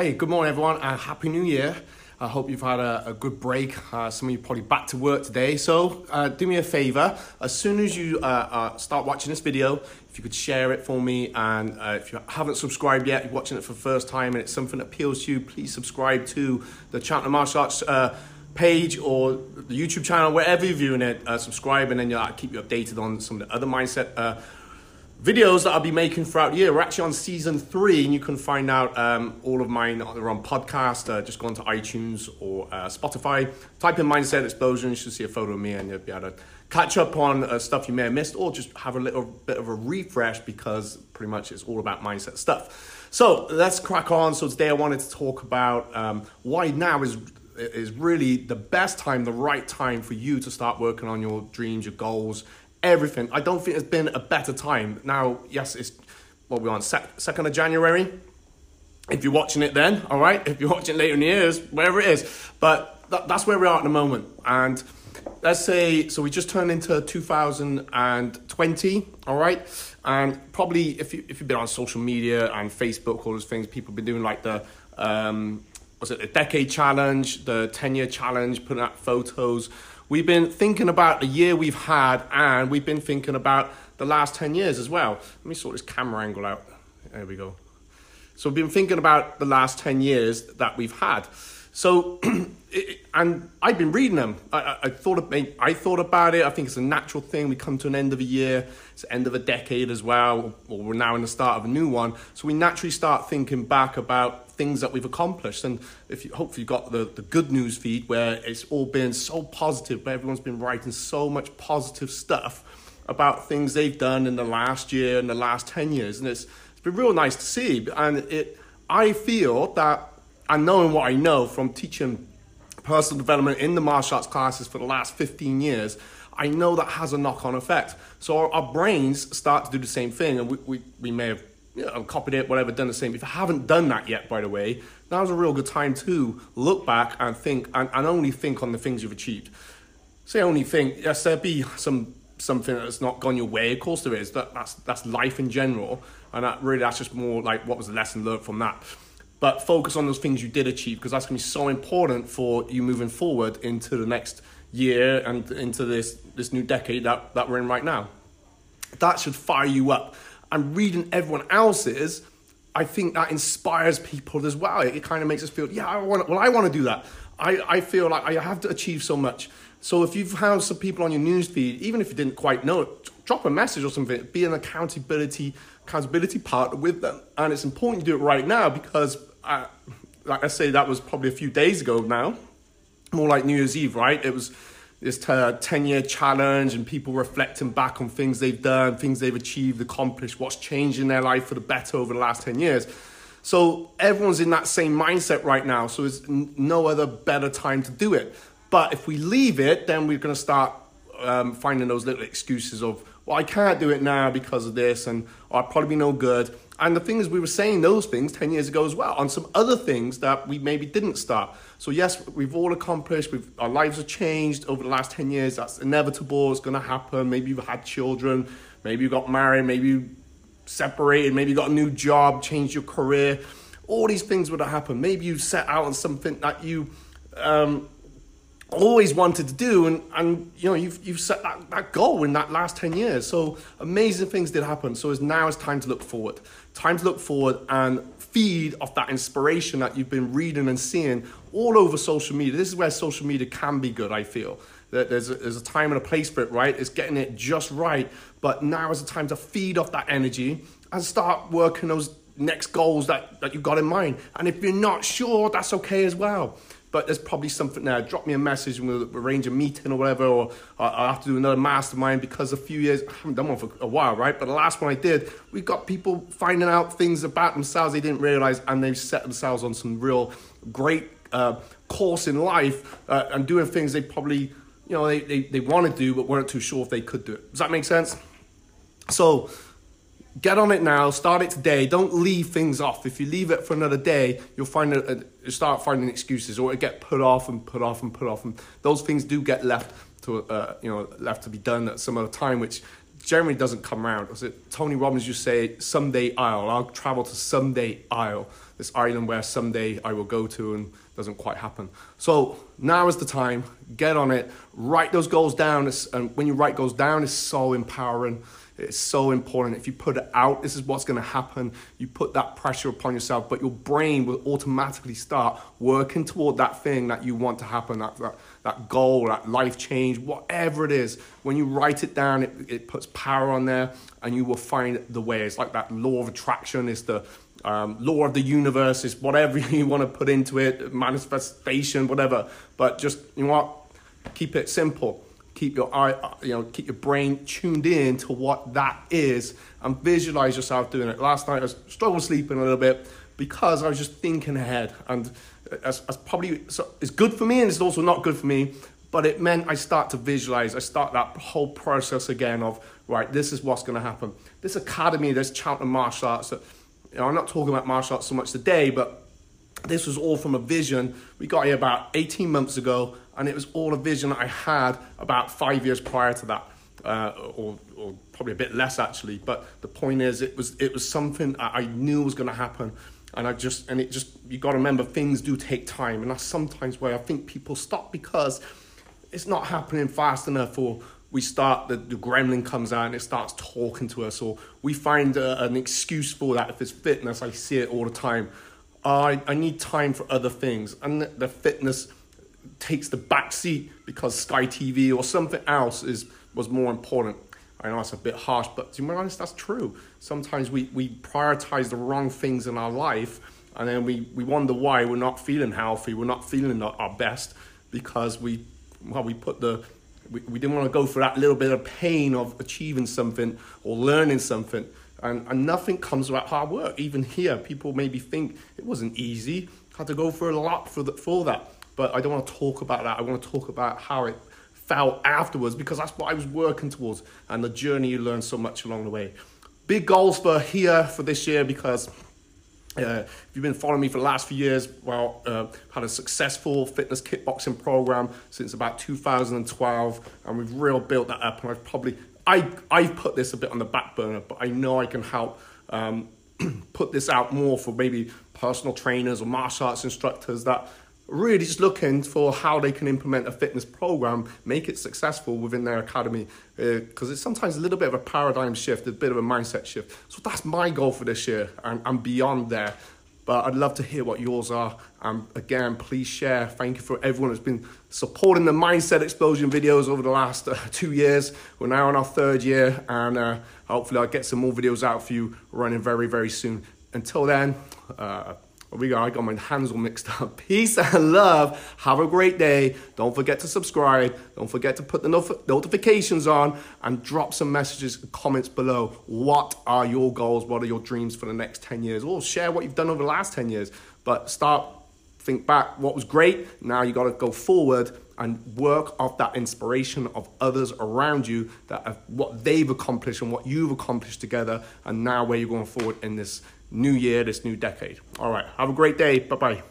Hey, good morning, everyone, and Happy New Year. I hope you've had a, a good break. Uh, some of you probably back to work today. So, uh, do me a favor. As soon as you uh, uh start watching this video, if you could share it for me, and uh, if you haven't subscribed yet, you're watching it for the first time, and it's something that appeals to you, please subscribe to the Cheltenham Martial Arts uh, page or the YouTube channel, wherever you're viewing it. subscribe, and then you'll keep you updated on some of the other mindset videos that I'll be making throughout the year. We're actually on season three, and you can find out um, all of mine are on podcast. Uh, just go onto iTunes or uh, Spotify, type in Mindset Explosion, you should see a photo of me, and you'll be able to catch up on uh, stuff you may have missed, or just have a little bit of a refresh because pretty much it's all about mindset stuff. So let's crack on. So today I wanted to talk about um, why now is is really the best time, the right time for you to start working on your dreams, your goals, everything. I don't think there's been a better time. Now, yes, it's what we're on second of January. If you're watching it then, all right. If you're watching later in the years, wherever it is, but that, that's where we are at the moment. And let's say so we just turned into 2020, all right. And probably if you if you've been on social media and Facebook, all those things, people have been doing like the um, was it the decade challenge, the 10 year challenge, putting out photos We've been thinking about the year we've had, and we've been thinking about the last 10 years as well. Let me sort this camera angle out. There we go. So we've been thinking about the last 10 years that we've had. So, and I've been reading them. I, I, thought of, I thought about it. I think it's a natural thing. We come to an end of a year. It's the end of a decade as well, or we're now in the start of a new one. So we naturally start thinking back about things that we've accomplished. And if you hopefully you got the, the good news feed where it's all been so positive, where everyone's been writing so much positive stuff about things they've done in the last year and the last 10 years. And it's, it's been real nice to see. And it, I feel that, and knowing what I know from teaching personal development in the martial arts classes for the last 15 years, I know that has a knock on effect. So our, our, brains start to do the same thing, and we, we, we may have you know, copied it, whatever, done the same. If you haven't done that yet, by the way, now's a real good time to look back and think and, and only think on the things you've achieved. Say only think, yes, there be some something that's not gone your way. Of course there is. That that's that's life in general. And that really that's just more like what was the lesson learned from that. But focus on those things you did achieve because that's gonna be so important for you moving forward into the next year and into this this new decade that, that we're in right now. That should fire you up and reading everyone else's, I think that inspires people as well. It, kind of makes us feel, yeah, I want. Well, I want to do that. I, I feel like I have to achieve so much. So if you've had some people on your newsfeed, even if you didn't quite know it, drop a message or something. Be an accountability accountability partner with them, and it's important to do it right now because, uh, like I say, that was probably a few days ago now, more like New Year's Eve, right? It was this uh, 10 year challenge and people reflecting back on things they've done, things they've achieved, accomplished, what's changed in their life for the better over the last 10 years. So everyone's in that same mindset right now. So there's no other better time to do it. But if we leave it, then we're going to start um, finding those little excuses of, well, I can't do it now because of this, and I'll probably be no good. And the thing is, we were saying those things 10 years ago as well on some other things that we maybe didn't start. So, yes, we've all accomplished, we've, our lives have changed over the last 10 years. That's inevitable, it's going to happen. Maybe you've had children, maybe you got married, maybe you separated, maybe you got a new job, changed your career. All these things would have happened. Maybe you set out on something that you um, always wanted to do and, and you know you've, you've set that, that goal in that last 10 years. So amazing things did happen. So it's now it's time to look forward. Time to look forward and feed off that inspiration that you've been reading and seeing all over social media. This is where social media can be good i feel. That there's a, there's a time and a place for it right? It's getting it just right. But now is the time to feed off that energy and start working those next goals that, that you've got in mind. And if you're not sure that's okay as well but there's probably something there. Drop me a message and we'll arrange a meeting or whatever, or I'll have to do another mastermind because a few years, I haven't done one for a while, right? But the last one I did, we got people finding out things about themselves they didn't realize and they've set themselves on some real great uh, course in life uh, and doing things they probably, you know, they, they, they want to do but weren't too sure if they could do it. Does that make sense? So, Get on it now. Start it today. Don't leave things off. If you leave it for another day, you'll find a, a, start finding excuses, or it get put off and put off and put off, and those things do get left to uh, you know left to be done at some other time, which generally doesn't come around. Was it Tony Robbins used to say, someday I'll, I'll travel to someday Isle, this island where someday I will go to and doesn't quite happen. So now is the time, get on it, write those goals down. It's, and when you write goals down, it's so empowering. It's so important. If you put it out, this is what's going to happen. You put that pressure upon yourself, but your brain will automatically start working toward that thing that you want to happen, that, that, that goal, that life change, whatever it is. When you write it down, it, it puts power on there and you will find the way. It's like that law of attraction is the um, law of the universe, is whatever you want to put into it, manifestation, whatever. But just, you know what? Keep it simple keep your eye, you know, keep your brain tuned in to what that is and visualize yourself doing it. Last night I was struggling sleeping a little bit because I was just thinking ahead and as, as probably so it's good for me and it's also not good for me but it meant I start to visualize. I start that whole process again of right, this is what's going to happen. This academy, this Cheltenham martial arts. That, you know, I'm not talking about martial arts so much today, but this was all from a vision. We got here about 18 months ago, and it was all a vision I had about five years prior to that, uh, or, or, probably a bit less actually. But the point is, it was it was something I knew was going to happen, and I just and it just you got to remember things do take time, and that's sometimes where I think people stop because it's not happening fast enough, or we start the, the gremlin comes out and it starts talking to us, or we find a, an excuse for that. If it's fitness, I see it all the time. I, I need time for other things, and the, the fitness takes the back seat because Sky TV or something else is was more important. I know it's a bit harsh, but to be honest, that's true. Sometimes we, we prioritize the wrong things in our life, and then we, we wonder why we're not feeling healthy, we're not feeling our best because we well we put the we, we didn't want to go for that little bit of pain of achieving something or learning something. And, and nothing comes without hard work. Even here, people maybe think it wasn't easy. Had to go for a lot for, the, for that but I don't want to talk about that. I want to talk about how it felt afterwards because that's what I was working towards and the journey you learn so much along the way. Big goals for here for this year because uh, if you've been following me for the last few years, well, uh, had a successful fitness kickboxing program since about 2012, and we've really built that up. And I've probably I I've put this a bit on the back burner, but I know I can help um, put this out more for maybe personal trainers or martial arts instructors that really just looking for how they can implement a fitness program, make it successful within their academy, because uh, it's sometimes a little bit of a paradigm shift, a bit of a mindset shift. So that's my goal for this year, and I'm beyond there. But I'd love to hear what yours are. And again, please share. Thank you for everyone who's been supporting the Mindset Explosion videos over the last uh, two years. We're now in our third year, and uh, hopefully, I'll get some more videos out for you running very, very soon. Until then, uh, we go. I got my hands all mixed up. Peace and love. Have a great day. Don't forget to subscribe. Don't forget to put the not- notifications on and drop some messages and comments below. What are your goals? What are your dreams for the next 10 years? Or share what you've done over the last 10 years. But start, think back what was great. Now you got to go forward and work off that inspiration of others around you that have, what they've accomplished and what you've accomplished together and now where you're going forward in this new year, this new decade. All right, have a great day. Bye bye.